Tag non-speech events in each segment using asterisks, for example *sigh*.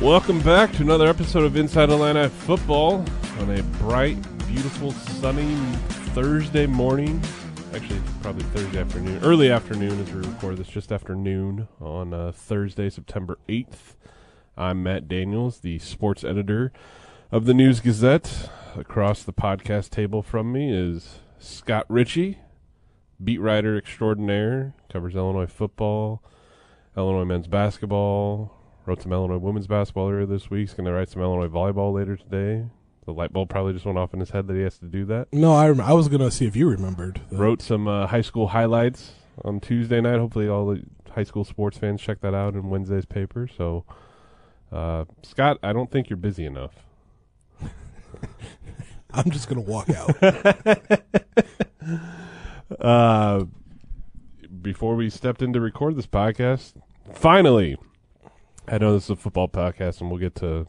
Welcome back to another episode of Inside Illini Football on a bright, beautiful, sunny Thursday morning. Actually, probably Thursday afternoon, early afternoon as we record this, just afternoon on uh, Thursday, September 8th. I'm Matt Daniels, the sports editor of the News Gazette. Across the podcast table from me is Scott Ritchie, beat writer extraordinaire, covers Illinois football, Illinois men's basketball, wrote some Illinois women's basketball earlier this week. He's going to write some Illinois volleyball later today. The light bulb probably just went off in his head that he has to do that. No, I rem- I was gonna see if you remembered. that. Wrote some uh, high school highlights on Tuesday night. Hopefully, all the high school sports fans check that out in Wednesday's paper. So, uh, Scott, I don't think you're busy enough. *laughs* I'm just gonna walk out. *laughs* Uh, before we stepped in to record this podcast, finally, I know this is a football podcast, and we'll get to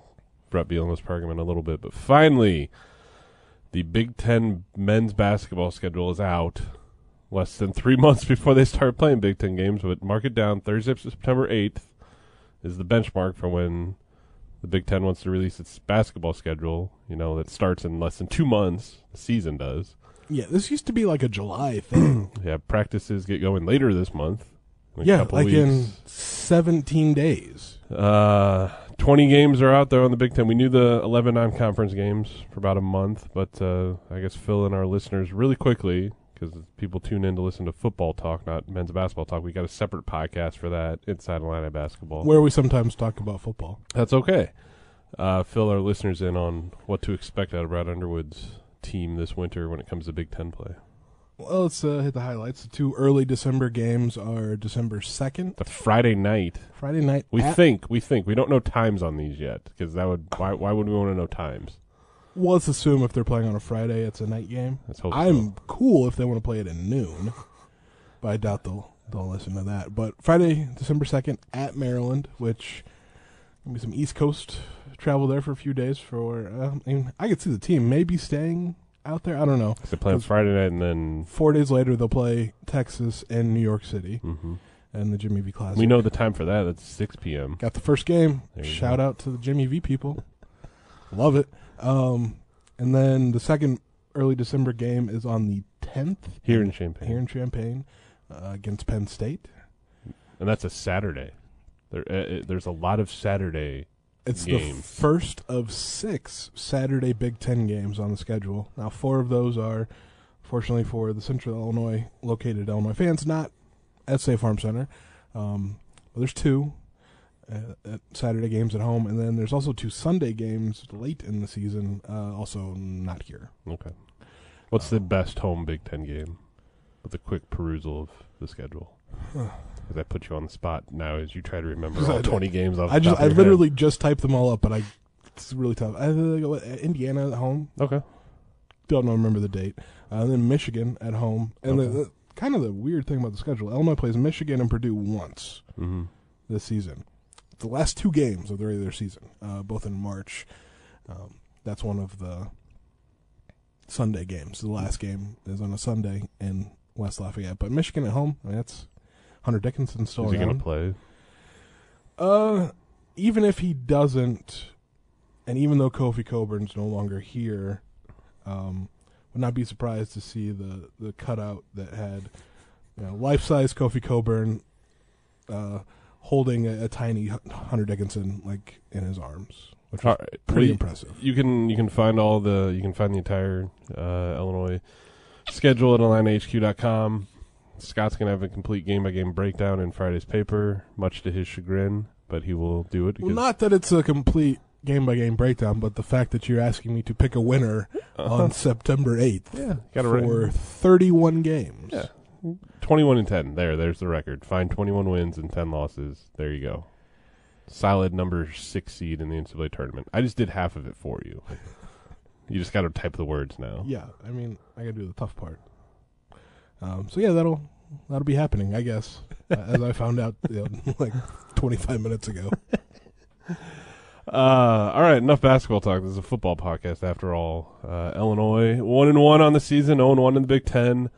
Brett Bielema's program in a little bit, but finally, the Big Ten men's basketball schedule is out. Less than three *laughs* months before they start playing Big Ten games, but mark it down. Thursday, September 8th is the benchmark for when the Big Ten wants to release its basketball schedule. You know, that starts in less than two months. The season does. yeah, this used to be like a July thing. *clears throat* Yeah, practices get going later this month. a yeah, couple like in weeks. 17 days. Uh, 20 games are out there on the Big Ten. We knew the 11 non conference games for about a month, but uh, I guess fill in our listeners really quickly because people tune in to listen to football talk, not men's basketball talk. We got a separate podcast for that, Inside Illini Basketball. Where we sometimes talk about football. That's okay. Uh, fill our listeners in on what to expect out of Brad Underwood's team this winter when it comes to Big Ten play. Well, let's uh, hit the highlights. The two early December games are December 2nd, The Friday night, Friday night. we at- think, we think, we don't know times on these yet because that would, why, why would we want to know times? Well, let's assume if they're playing on a Friday, it's a night game. Let's hope I'm cool if they want to play it at noon, but I doubt they'll they'll listen to that. But Friday, December second, at Maryland, which gonna be some East Coast travel there for a few days. For uh, I mean, I could see the team maybe staying out there. I don't know. They play on Friday night and then Four days later, they'll play Texas and New York City mhm. and the Jimmy V Classic. we know the time for that. That's 6 p.m. Got the first game. Shout go. out to the Jimmy V people. Love it. Um, and then the second early December game is on the 10th Here in Champaign. here in Champaign uh, against Penn State. and that's a Saturday. There, uh, uh, there's a lot of Saturday. It's the first of six Saturday Big Ten games on the schedule. Now, four of those are, fortunately for the Central Illinois located Illinois fans, not at State Farm Center. Um, but there's two uh, at Saturday games at home, and then there's also two Sunday games late in the season, uh, also not here. Okay. What's the best home Big Ten game? With a quick perusal of the schedule. As I put you on the spot now, as you try to remember *laughs* all I- 20 games off. I the just, top I your head. literally just typed them all up, but I, it's really tough. I think, what, Indiana at home, okay. don't know, remember the date. Uh, and then Michigan at home. And the, Okay. the kind of the weird thing about the schedule, Illinois plays Michigan and Purdue once hmm this season. The last two games of the regular season, uh, both in March. Um, that's one of the Sunday games. The last game is on a Sunday in West Lafayette. But Michigan at home, I mean, that's Hunter Dickinson still Is he going to play? Uh, even if he doesn't, and even though Kofi Cockburn's no longer here, um, would not be surprised to see the the cutout that had, you know, life size Kofi Cockburn, uh, holding a, a tiny Hunter Dickinson like in his arms, which was right. pretty Well, impressive. You can you can find all the you can find the entire uh, Illinois schedule at IlliniHQ.com. Scott's gonna have a complete game by game breakdown in Friday's paper, much to his chagrin, but he will do it. Well, not that it's a complete game by game breakdown, but the fact that you're asking me to pick a winner Uh-huh. on September eighth yeah, got for it. 31 games. Yeah. Twenty-one and ten. There, there's the record. Find twenty-one wins and ten losses. There you go. Solid number six seed in the NCAA tournament. I just did half of it for you. You just got to type the words now. Yeah, I mean, I gotta do the tough part. Um, so yeah, that'll that'll be happening, I guess, *laughs* as I found out you know, *laughs* like 25 minutes ago. *laughs* Uh, all right, enough basketball talk. This is a football podcast after all. Uh, Illinois one and one on the season, zero and one in the Big Ten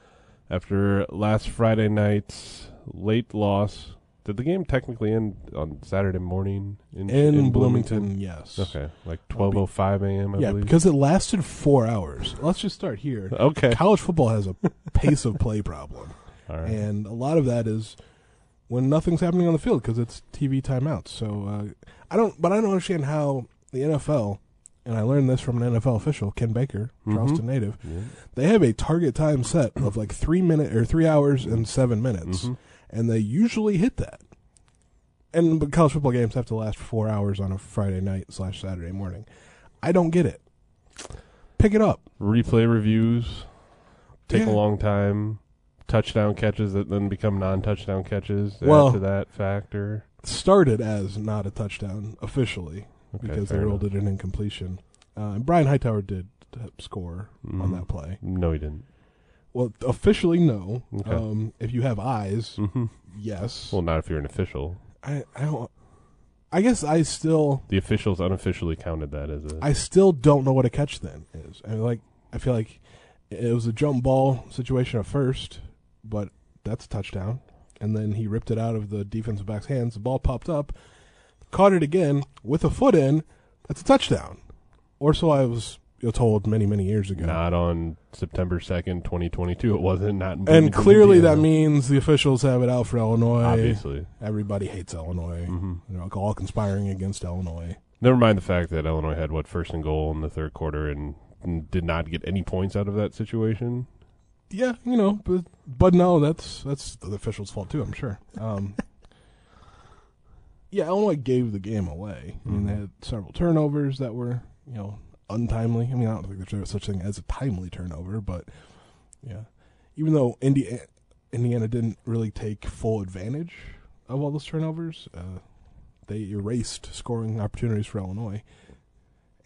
after last Friday night's late loss Did the game technically end on Saturday morning in, In, Bloomington, yes. Okay, like twelve oh five a.m. I yeah, believe. because it lasted four hours. Let's just start here. okay, College football has a pace of play problem, right. and a lot of that is when nothing's happening on the field because it's TV timeouts. So uh, I don't, but I don't understand how the NFL, and I learned this from an NFL official, Ken Baker, Mhm. Charleston native. Yeah. They have a target time set of like three minute or three hours and seven minutes, Mhm. and they usually hit that. And but college football games have to last four hours on a Friday night slash Saturday morning. I don't get it. Pick it up. Replay reviews take Yeah. a long time. Touchdown catches that then become non-touchdown catches. Well- to that factor. Started as not a touchdown officially Okay, because they ruled enough. it an incompletion. Uh, and Brian Hightower did score on Mhm. that play. No, he didn't. Well, officially, no. Okay. Um, if you have eyes, hmm yes. Well, not if you're an official. I, I don't. I guess I still, The officials unofficially counted that as a. I still don't know what a catch then is. I mean, like, I feel like it was a jump ball situation at first, but that's a touchdown. And then he ripped it out of the defensive back's hands. The ball popped up, caught it again with a foot in. That's a touchdown. Or so I was told many, many years ago. Not on September second, twenty twenty two. It wasn't. Not in and clearly that means the officials have it out for Illinois. obviously. Everybody hates Illinois. hmm You know, all conspiring against Illinois. Never mind the fact that Illinois had what first and goal in the third quarter and did not get any points out of that situation. Yeah, you know, but but no, that's that's the officials' fault too. I'm sure. Um, *laughs* yeah, Illinois gave the game away. I mean, they Mhm. had several turnovers that were you know untimely. I mean, I don't think there's such thing as a timely turnover, but yeah, even though Indiana Indiana didn't really take full advantage of all those turnovers, uh, they erased scoring opportunities for Illinois,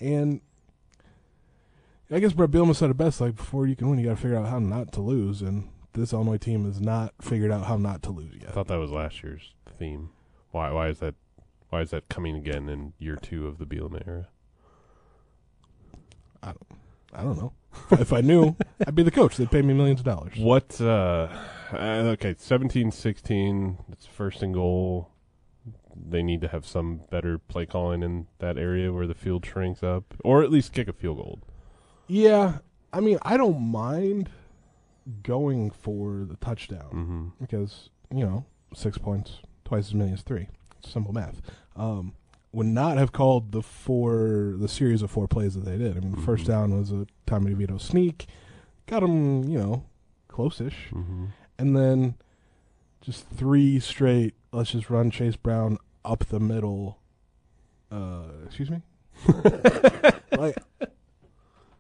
and. I guess Brett Bielema said it best. Like before you can win, you got to figure out how not to lose, and this Illinois team has not figured out how not to lose yet. I thought that was last year's theme. Why? Why is that? Why is that coming again in year two of the Bielema era? I don't know. *laughs* if I knew, I'd be the coach. They'd pay me millions of dollars. What? Uh, uh, okay, 17-16, It's first and goal. They need to have some better play calling in that area where the field shrinks up, or at least kick a field goal. Yeah, I mean, I don't mind going for the touchdown Mm-hmm. because you know six points, twice as many as three. Simple math. Um, would not have called the four, the series of four plays that they did. I mean, the first down was a Tommy DeVito sneak, got him, you know, close-ish. Mm-hmm. and then just three straight. Let's just run Chase Brown up the middle. Uh, excuse me. *laughs* like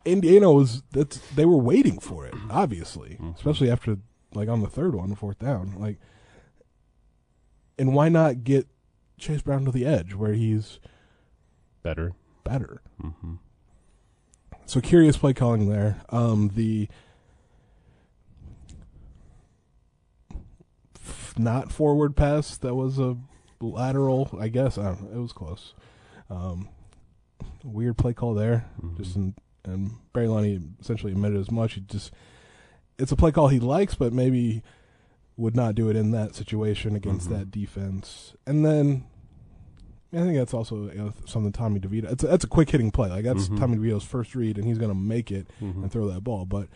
Indiana was that's they were waiting for it, obviously, Mhm. especially after like on the third one, fourth down. Like, and why not get Chase Brown to the edge where he's Better. better? Mm-hmm. So curious play calling there. Um, the f- not forward pass that was a lateral. I guess I don't know. It was close. Um, weird play call there. Mm-hmm. Just in, and Barry Lunney essentially admitted as much. He just it's a play call he likes, but maybe would not do it in that situation against Mhm. that defense. And then I think that's also you know, something Tommy DeVito. It's a, that's a quick hitting play. Like that's Mhm. Tommy DeVito's first read, and he's going to make it Mhm. and throw that ball. But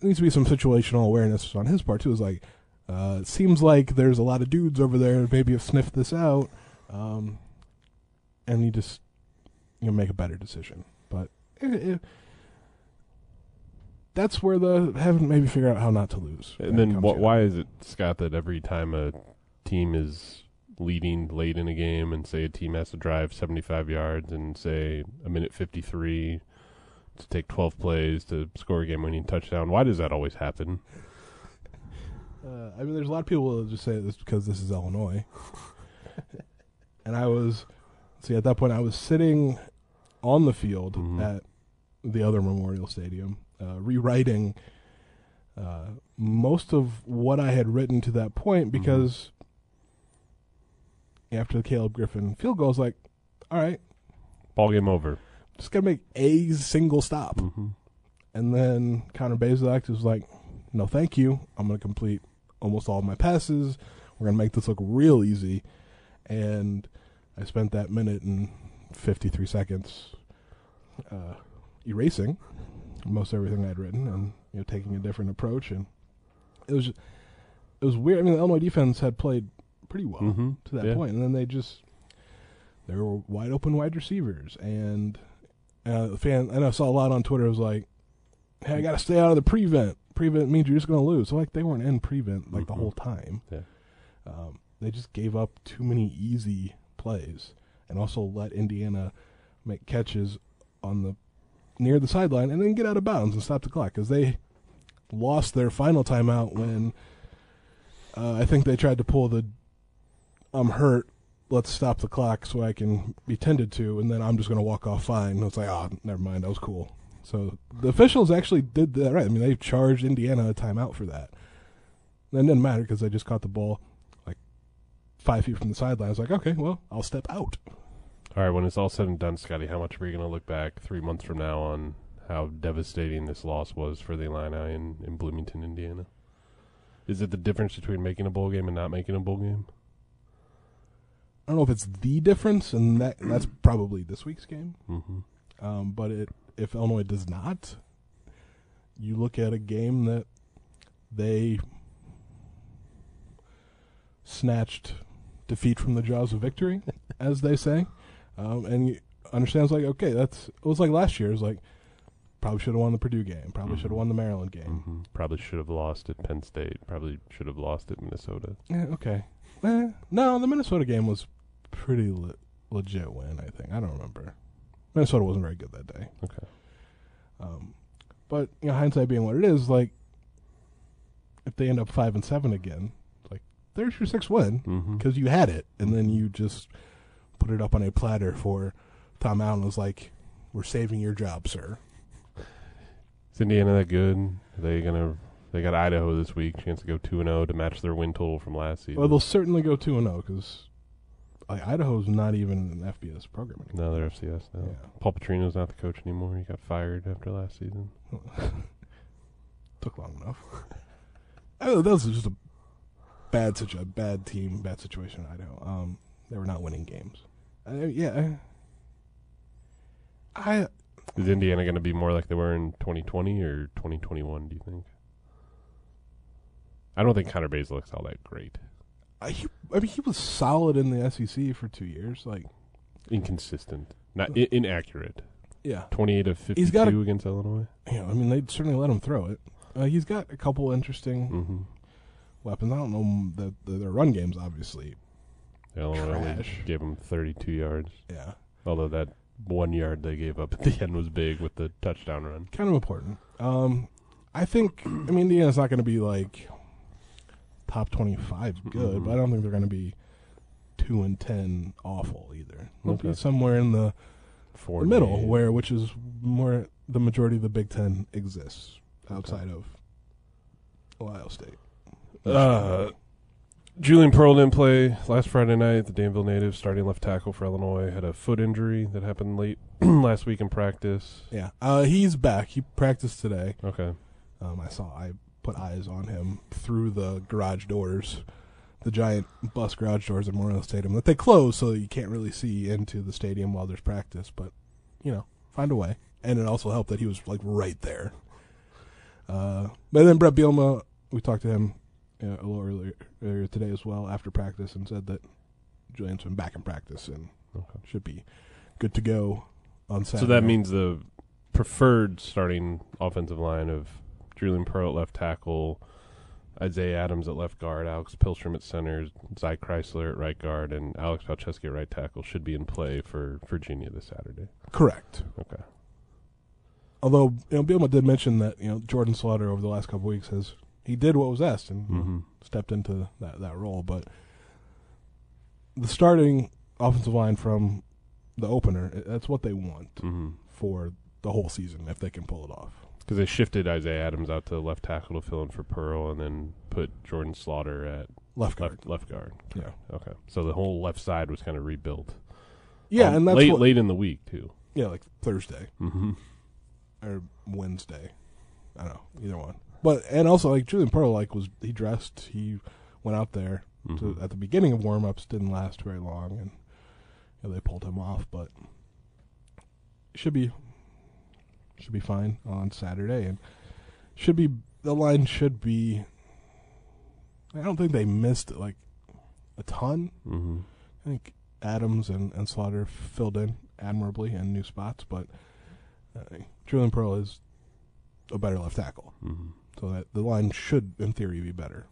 there needs to be some situational awareness on his part too. Is like uh, it seems like there's a lot of dudes over there maybe have sniffed this out, um, and you just you know make a better decision. But it, it, that's where the haven't maybe figured out how not to lose. And then wh- why is it, Scott, that every time a team is leading late in a game and say a team has to drive 75 yards and say a minute 53 to take 12 plays to score a game winning touchdown, why does that always happen? Uh, I mean, there's a lot of people that just say this because this is Illinois. *laughs* and I was, see, at that point, I was sitting on the field Mhm. at the other Memorial Stadium, uh, rewriting uh, most of what I had written to that point because after the Caleb Griffith field goal, I was like, all right, Ball game over. just got to make a single stop. Mm-hmm. And then Connor Bazelak was like, "No, thank you. I'm going to complete almost all my passes. We're gonna make this look real easy, and I spent that minute and fifty three seconds uh, erasing most everything I'd written and you know taking a different approach, and it was it was weird. I mean, the Illinois defense had played pretty well Mhm. to that Yeah. point, and then they just they were wide open wide receivers, and uh, the fan. And I saw a lot on Twitter. was like, "Hey, I got to stay out of the prevent. Prevent means you're just going to lose." So like they weren't in prevent like the Mhm. whole time. Yeah. Um, they just gave up too many easy plays, and also let Indiana make catches on the near the sideline and then get out of bounds and stop the clock because they lost their final timeout when uh, I think they tried to pull the "I'm hurt, let's stop the clock so I can be tended to," and then I'm just going to walk off fine. And it's like, oh, never mind, that was cool. So the officials actually did that right. I mean, they charged Indiana a timeout for that. That didn't matter because they just caught the ball five feet from the sideline. I was like, okay, well, I'll step out. All right, when it's all said and done, Scotty, how much are we going to look back three months from now on how devastating this loss was for the Illini in, in Bloomington, Indiana? Is it the difference between making a bowl game and not making a bowl game? I don't know if it's the difference, and that that's *clears throat* probably this week's game. Mm-hmm. Um, but it, if Illinois does not, you look at a game that they snatched defeat from the jaws of victory, *laughs* as they say, um, and you understand it's like okay, that's it was like last year. It was like probably should have won the Purdue game, probably should have won the Maryland game. hmm Probably should have lost at Penn State. Probably should have lost at Minnesota. Yeah, okay. Eh, no, the Minnesota game was pretty le- legit win. I think I don't remember. Minnesota wasn't very good that day. Okay. Um, but you know, hindsight being what it is, like if they end up five and seven again, there's your sixth win Mm-hmm. because you had it, and then you just put it up on a platter for Tom Allen. Was like, "We're saving your job, sir." Is Indiana that good? Are they gonna? They got Idaho this week. Chance to go two and zero to match their win total from last season. Well, they'll certainly go two and zero because like Idaho's not even an FBS program anymore. no, they're FCS now. Yeah. Paul Petrino's not the coach anymore. He got fired after last season. *laughs* Took long enough. *laughs* oh, that was just a bad such a bad team, bad situation. in Idaho. Um, they were not winning games. Uh, yeah, I, Is Indiana going to be more like they were in 2020 or 2021? Do you think? I don't think Connor Bays looks all that great. I, he, I mean, he was solid in the SEC for two years. Like, Inconsistent, not I- inaccurate. yeah, 28 of 52 He's got a- against Illinois. know, I mean, they'd certainly let him throw it. Uh, he's got a couple interesting Mm-hmm. Weapons. I don't know that the, their run games, obviously. Illinois only Trash. gave them 32 yards. Yeah, Although that one yard they gave up at the *laughs* end was big with the touchdown run. kind of important. Um, I think. I mean, Indiana's not going to be like top twenty-five good, but I don't think they're going to be two and ten awful either. They'll be Okay. somewhere in the, Four the middle, where which is where the majority of the Big Ten exists outside of Ohio State. Uh, Julian Pearl didn't play last Friday night. The Danville native, starting left tackle for Illinois, had a foot injury that happened late *clears throat* last week in practice. yeah, uh, he's back. He practiced today. Okay. Um, I saw. I put eyes on him through the garage doors, the giant bus garage doors at Memorial Stadium that they close, so you can't really see into the stadium while there's practice. But you know, find a way. And it also helped that he was like right there. Uh, but then Brett Bielema, we talked to him uh, a little earlier, earlier today as well after practice, and said that Julian's been back in practice and Okay. should be good to go on Saturday. So that means the preferred starting offensive line of Julian Pearl at left tackle, Isaiah Adams at left guard, Alex Pihlstrom at center, Zy Chrysler at right guard, and Alex Palczewski at right tackle should be in play for Virginia this Saturday. correct. Okay. Although you know, Bielema did mention that you know Jordan Slaughter over the last couple weeks has he did what was asked and Mm-hmm. stepped into that that role, but the starting offensive line from the opener, that's what they want Mm-hmm. for the whole season if they can pull it off. Because they shifted Isaiah Adams out to left tackle to fill in for Pearl, and then put Jordan Slaughter at Left guard, left left guard. yeah, Okay, so the whole left side was kind of rebuilt. yeah, Um, and that's late what, late in the week too. yeah, like Thursday Mm-hmm. or Wednesday, I don't know either one. But and also like Julian Pearl like was he dressed he went out there to, Mhm. at the beginning of warm-ups didn't last very long, and you know, they pulled him off. But should be should be fine on Saturday, and should be the line should be. I don't think they missed like a ton. Mhm. I think Adams and, and Slaughter filled in admirably in new spots, but uh, Julian Pearl is a better left tackle, Mhm. So that the line should, in theory, be better.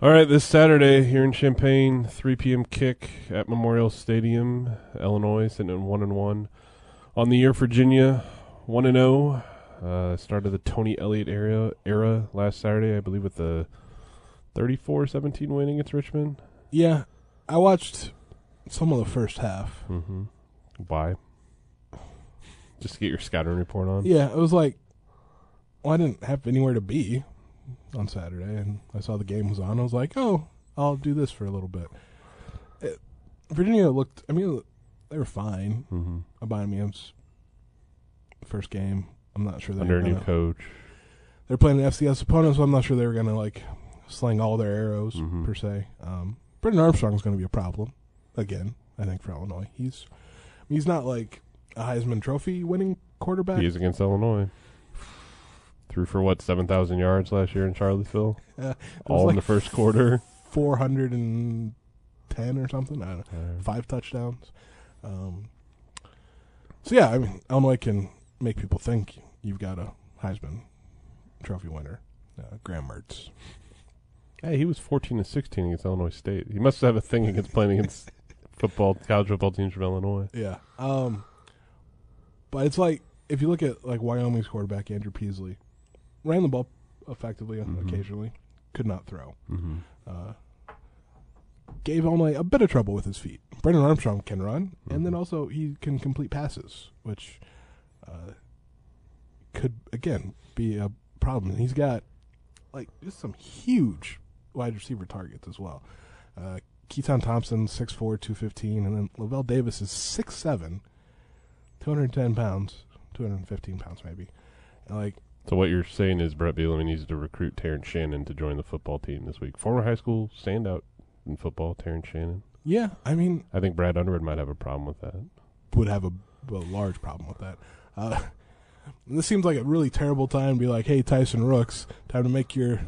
All right, this Saturday here in Champaign, 3 p.m. kick at Memorial Stadium, Illinois, sitting at one and one. On the year, Virginia, one and zero. Uh, started the Tony Elliott era era last Saturday, I believe, with the 34-17 win against Richmond. Yeah, I watched some of the first half. Mm-hmm. Why? Just to get your scouting report on. Yeah, it was like, well, I didn't have anywhere to be on Saturday, and I saw the game was on. I was like, oh, I'll do this for a little bit. It, Virginia looked. I mean, they were fine. Mm-hmm. Aubameyang's first game. I'm not sure they Under were a new gonna, coach. they're playing an FCS opponent, so I'm not sure they were gonna like sling all their arrows Mhm. per se. Um, Brennan Armstrong's gonna be a problem again. I think for Illinois, he's he's not like a Heisman Trophy winning quarterback. He is against Illinois. Threw for what seven thousand yards last year in Charlottesville, *laughs* Uh, all in the first quarter. 410 or something. I don't know. Five touchdowns. Um, so yeah, I mean Illinois can make people think you've got a Heisman Trophy winner, uh, Graham Mertz. Hey, he was fourteen to sixteen against Illinois State. He must have a thing against playing against *laughs* football college football teams from Illinois. Yeah. Um, but it's like if you look at like Wyoming's quarterback Andrew Peasley, ran the ball effectively Mhm. occasionally, could not throw. Mm-hmm. Uh, gave Illinois a bit of trouble with his feet. Brennan Armstrong can run, and then Mhm. also he can complete passes, which uh, could again be a problem. He's got like just some huge wide receiver targets as well. Uh, Keytaon Thompson, 6'4", 215, and then Lavel Davis is 6'7", 210 pounds, 215 pounds maybe. And like So what you're saying is Brett Bielema needs to recruit Terrence Shannon to join the football team this week. Former high school standout in football, Terrence Shannon. yeah, I mean I think Brad Underwood might have a problem with that. would have a, a large problem with that. Uh, *laughs* this seems like a really terrible time to be like, "Hey, Tyson Rooks, time to make your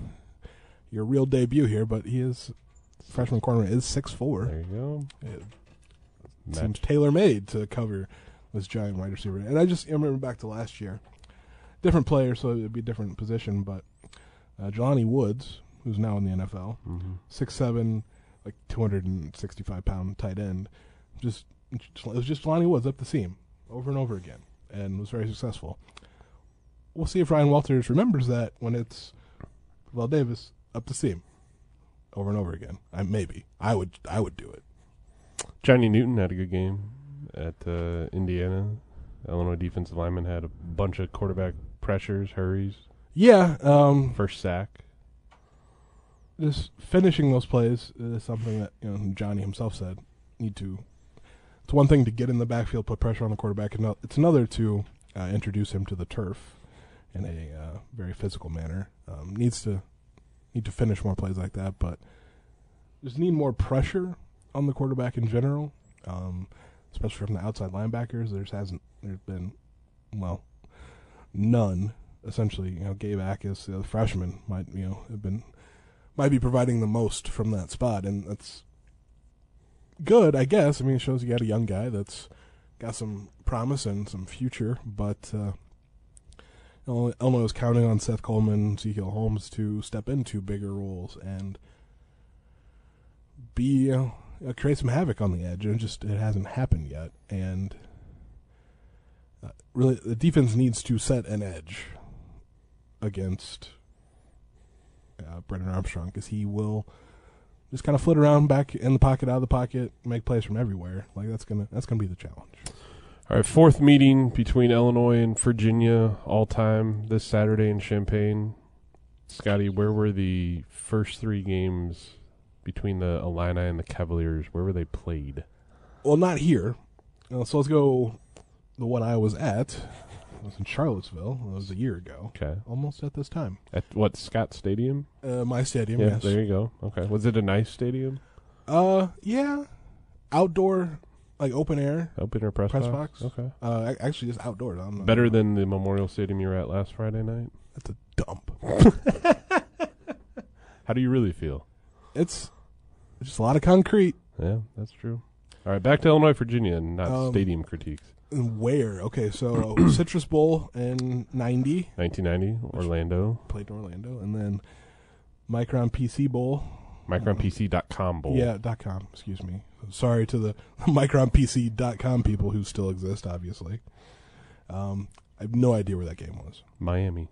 your real debut here." But he is freshman corner is six four. There you go. It Match. seems tailor made to cover this giant wide receiver. And I just I remember back to last year, different player, so it'd be a different position. But uh, Jelani Woods, who's now in the NFL, Mhm. six seven, like two hundred and sixty five pound tight end. Just it was just Jelani Woods up the seam over and over again, and was very successful. We'll see if Ryan Walters remembers that when it's Val Davis up the seam over and over again. I maybe I would I would do it. Johnny Newton had a good game at uh, Indiana. Illinois defensive lineman had a bunch of quarterback pressures, hurries, Yeah, um, first sack. just finishing those plays is something that you know Johnny himself said need to. It's one thing to get in the backfield, put pressure on the quarterback, and it's another to uh, introduce him to the turf in a uh, very physical manner. Um, needs to need to finish more plays like that, but just need more pressure on the quarterback in general, um, especially from the outside linebackers. There's hasn't there's been well none essentially. You know, Gabe Jacas, the freshman, might you know have been might be providing the most from that spot, and that's good, I guess. I mean, it shows you got a young guy that's got some promise and some future, but uh, Illinois counting on Seth Coleman, Ezekiel Holmes to step into bigger roles and be uh, uh, create some havoc on the edge, and just it hasn't happened yet, and. Really, the defense needs to set an edge against uh, Brennan Armstrong because he will just kind of flit around back in the pocket, out of the pocket, make plays from everywhere. Like that's gonna that's gonna be the challenge. All right, fourth meeting between Illinois and Virginia all time this Saturday in Champaign. Scotty, where were the first three games between the Illini and the Cavaliers? Where were they played? Well, not here. Uh, so let's go the one I was at, was in Charlottesville. It was a year ago, Okay. almost at this time. At what Scott Stadium? Uh, my stadium, yeah, yes. there you go. Okay. Was it a nice stadium? Uh, yeah, outdoor, like open air. Open air press, Press box? box. Okay. Uh, actually, just outdoors. I don't know. Better than the Memorial Stadium you were at last Friday night. That's a dump. *laughs* How do you really feel? It's just a lot of concrete. Yeah, that's true. All right, back to Illinois, Virginia, and not Um, stadium critiques. And Where? Okay, so *clears throat* Citrus Bowl in '90 1990, Orlando, played in Orlando, and then Micron PC Bowl. micronpc.com bowl. Yeah, dot com. Excuse me. Sorry to the *laughs* MicronPC.com people who still exist. Obviously, um, I have no idea where that game was. Miami.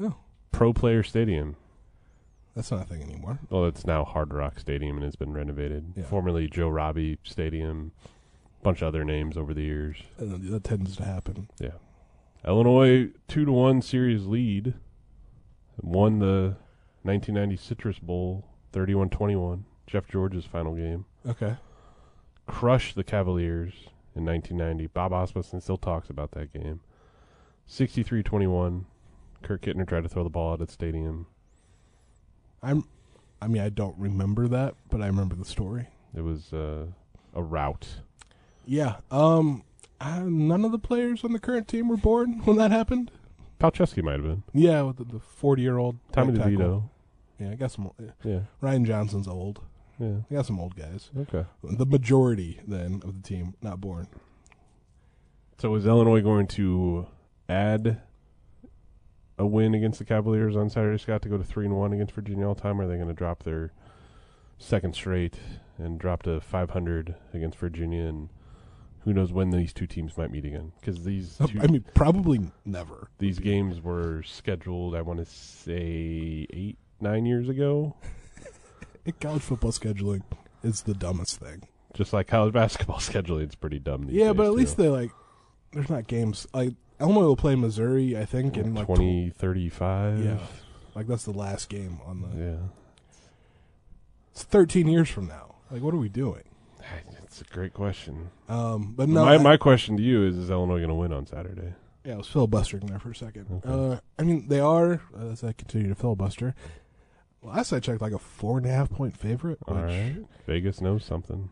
Oh. Pro Player Stadium. That's not a thing anymore. Well, it's now Hard Rock Stadium and it's been renovated. Yeah. Formerly Joe Robbie Stadium. Bunch of other names over the years. And that tends to happen. Yeah. Illinois two to one series lead. Won the 1990 Citrus Bowl 31-21. Jeff George's final game. Okay. Crushed the Cavaliers in 1990. Bob Asmussen still talks about that game. 63-21. Kurt Kittner tried to throw the ball out at the stadium. I'm. I mean, I don't remember that, but I remember the story. It was uh, a rout. Yeah. Um. None of the players on the current team were born *laughs* when that happened. Palczewski might have been. Yeah, with the forty-year-old Tommy DeVito. Yeah, I got some. yeah. Yeah, Ryan Johnson's old. yeah. I got some old guys. Okay. The majority then of the team not born. So is Illinois going to add a win against the Cavaliers on Saturday, Scott, to go to three and one against Virginia all time? Or are they going to drop their second straight and drop to five hundred against Virginia? And who knows when these two teams might meet again? Because these *laughs* two, I mean, probably never. these games were scheduled. I want to say eight nine years ago. *laughs* College football scheduling is the dumbest thing. Just like college *laughs* basketball scheduling, it's pretty dumb. These yeah, but at too. least they like. There's not games like Elmo will play Missouri. I think in like twenty thirty five. Yeah. like that's the last game on the. yeah. It's 13 years from now. Like, what are we doing? It's a great question. Um, but no, my I- my question to you is: Is Illinois going to win on Saturday? Yeah, I was filibustering there for a second. Okay. Uh, I mean, they are, uh, as I continue to filibuster. Last I checked, like a four and a half point favorite. All which, right, Vegas knows something.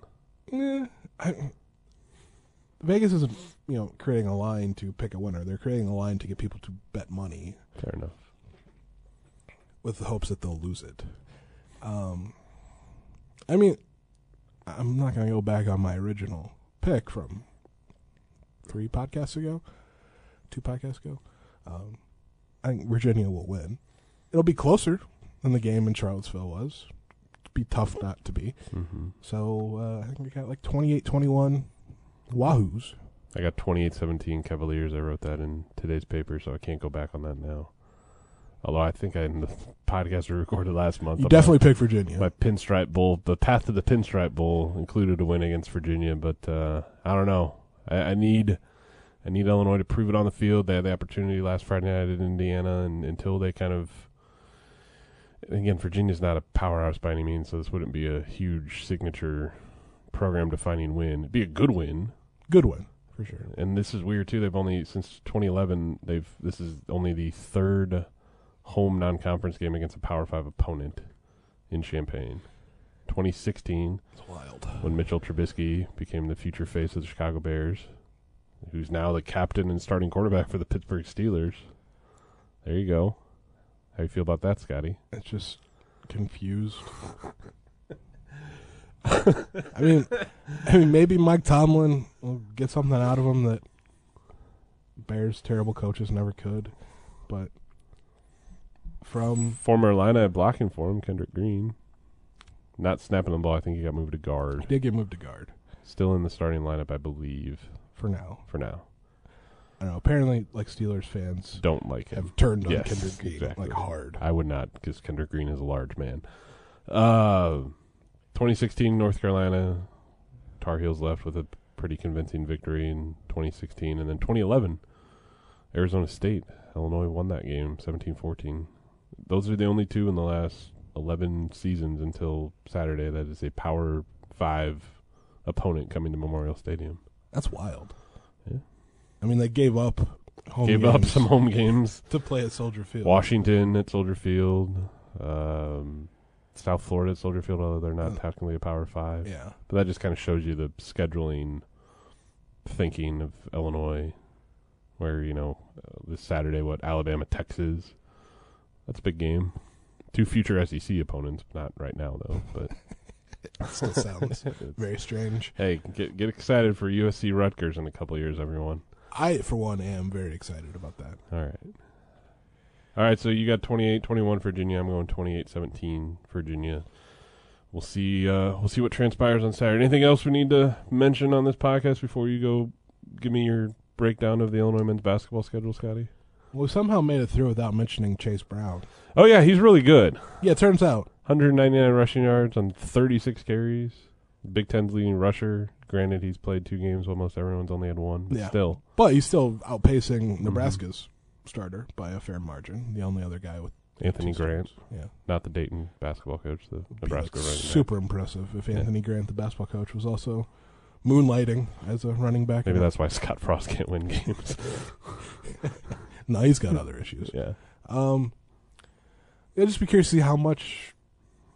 eh, I, Vegas isn't, you know, creating a line to pick a winner. They're creating a line to get people to bet money Fair enough. with the hopes that they'll lose it. Um, I mean, I'm not going to go back on my original pick from three podcasts ago, two podcasts ago. Um, I think Virginia will win. It'll be closer than the game in Charlottesville was. It'd be tough not to be. hmm So uh, I think we got like 28-21 Wahoos. I got 28-17 Cavaliers. I wrote that in today's paper, so I can't go back on that now. Although I think I, in the podcast we recorded last month, You my- definitely picked Virginia. my pinstripe bowl, the path to the pinstripe bowl included a win against Virginia, but uh, I don't know. I, I need, I need Illinois to prove it on the field. They had the opportunity last Friday night at Indiana, and until they kind of, again, Virginia's not a powerhouse by any means, so this wouldn't be a huge signature program defining win. It'd be a good win, Good win, for sure. and this is weird too. They've only since 2011. They've this is only the third home non-conference game against a Power Five opponent in Champaign. 2016, It's wild. when Mitchell Trubisky became the future face of the Chicago Bears, who's now the captain and starting quarterback for the Pittsburgh Steelers. There you go. How you feel about that, Scotty? It's just confused. *laughs* I mean, I mean, maybe Mike Tomlin will get something out of him that Bears terrible coaches never could. But from Former Illini blocking for him, Kendrick Green. Not snapping the ball. I think he got moved to guard. did get moved to guard Still in the starting lineup, I believe, for now. for now. I don't know. Apparently, like Steelers fans Don't like him. have turned on Yes, Kendrick Green exactly. like hard. I would not, because Kendrick Green is a large man. Uh, 2016 North Carolina Tar Heels left with a pretty convincing victory in 2016, and then 2011 Arizona State Illinois won that game 17-14. Those are the only two in the last 11 seasons until Saturday that is a Power Five opponent coming to Memorial Stadium. That's wild. Yeah. I mean, they gave up home gave up some home games. to play at Soldier Field. Washington at Soldier Field, um, South Florida at Soldier Field, although they're not Uh, technically a Power Five. Yeah, But that just kind of shows you the scheduling thinking of Illinois, where you know uh, this Saturday, what Alabama, Texas. That's a big game. Two future SEC opponents, not right now though. But *laughs* it still sounds *laughs* very strange. hey, get get excited for USC Rutgers in a couple years, everyone. I, for one, am very excited about that. All right. All right, so you got 28-21 Virginia. I'm going 28-17 Virginia. We'll see uh we'll see what transpires on Saturday. Anything else we need to mention on this podcast before you go give me your breakdown of the Illinois men's basketball schedule, Scotty? We somehow made it through without mentioning Chase Brown. Oh yeah, he's really good. Yeah, it turns out 199 rushing yards on 36 carries. Big Ten's leading rusher. Granted, he's played two games while most everyone's only had one. But Yeah. still, But he's still outpacing Mm-hmm. Nebraska's starter by a fair margin. The only other guy with Anthony two Grant. Yeah. not the Dayton basketball coach, the Be, Nebraska running back. super impressive if. Anthony Grant, the basketball coach, was also moonlighting as a running back. Maybe that's why Scott Frost can't win games. *laughs* no, he's got other issues. *laughs* yeah. Um, yeah, just be curious to see how much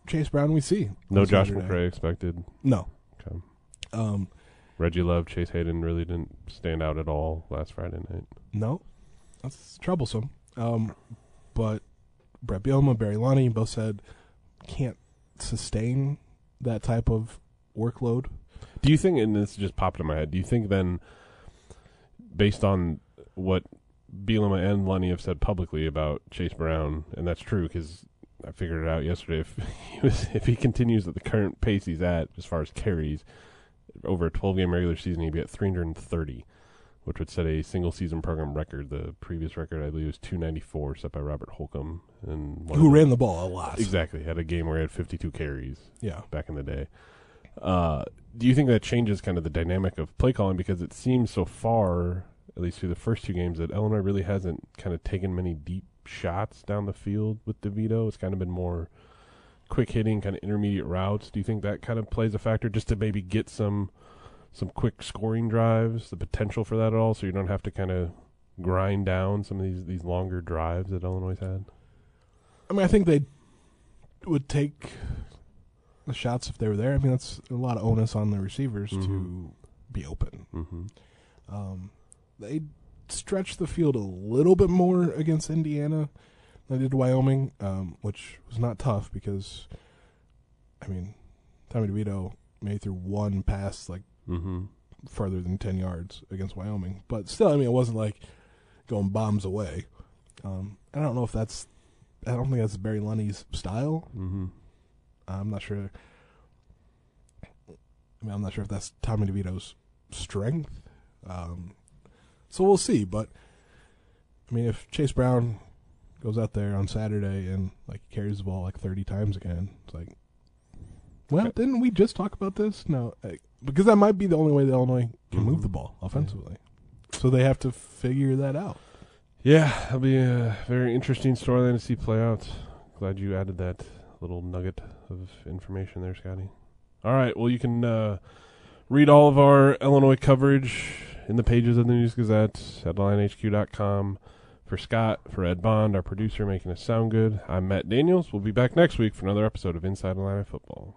Chase Brown we see. No Josh Saturday. McCray expected. No. Okay. Um, Reggie Love, Chase Hayden really didn't stand out at all last Friday night. no. That's troublesome. Um, but Brett Bielema, Barry Lunney both said can't sustain that type of workload. Do you think, and this just popped in my head, do you think then, based on what Bielema and Lunney have said publicly about Chase Brown, and that's true because I figured it out yesterday, if *laughs* he, was, if he continues at the current pace he's at as far as carries, over a 12 game regular season, he'd be at 330, which would set a single season program record. The previous record, I believe, was 294, set by Robert Holcomb. And Who ran the ball a lot. Exactly. Had a game where he had 52 carries Yeah. back in the day. Uh, do you think that changes kind of the dynamic of play calling? Because it seems so far, at least through the first two games, that Illinois really hasn't kind of taken many deep shots down the field with DeVito. It's kind of been more quick hitting, kind of intermediate routes. Do you think that kind of plays a factor just to maybe get some some quick scoring drives, the potential for that at all, so you don't have to kind of grind down some of these these longer drives that Illinois had? I mean, I think they would take the shots if they were there. I mean, that's a lot of onus on the receivers to Mhm. be open. Mm-hmm. Um, they stretched the field a little bit more against Indiana than they did Wyoming, um, which was not tough because, I mean, Tommy DeVito made through one pass like Mm-hmm. further than 10 yards against Wyoming. But still, I mean, it wasn't like going bombs away. Um, I don't know if that's, I don't think that's Barry Lunney's style. Mm-hmm. I'm not sure. I mean, I'm not sure if that's Tommy DeVito's strength. Um, so we'll see. But I mean, if Chase Brown goes out there on Saturday and like carries the ball like 30 times again, it's like, well, Okay. didn't we just talk about this? No, like, because that might be the only way that Illinois can Mhm. move the ball offensively. So they have to figure that out. Yeah, that'll be a very interesting storyline to see play out. Glad you added that little nugget of information there, Scotty. All right, well, you can uh, read all of our Illinois coverage in the pages of the News Gazette at. For Scott, for Ed Bond, our producer, making us sound good, I'm Matt Daniels. We'll be back next week for another episode of Inside Illini Football.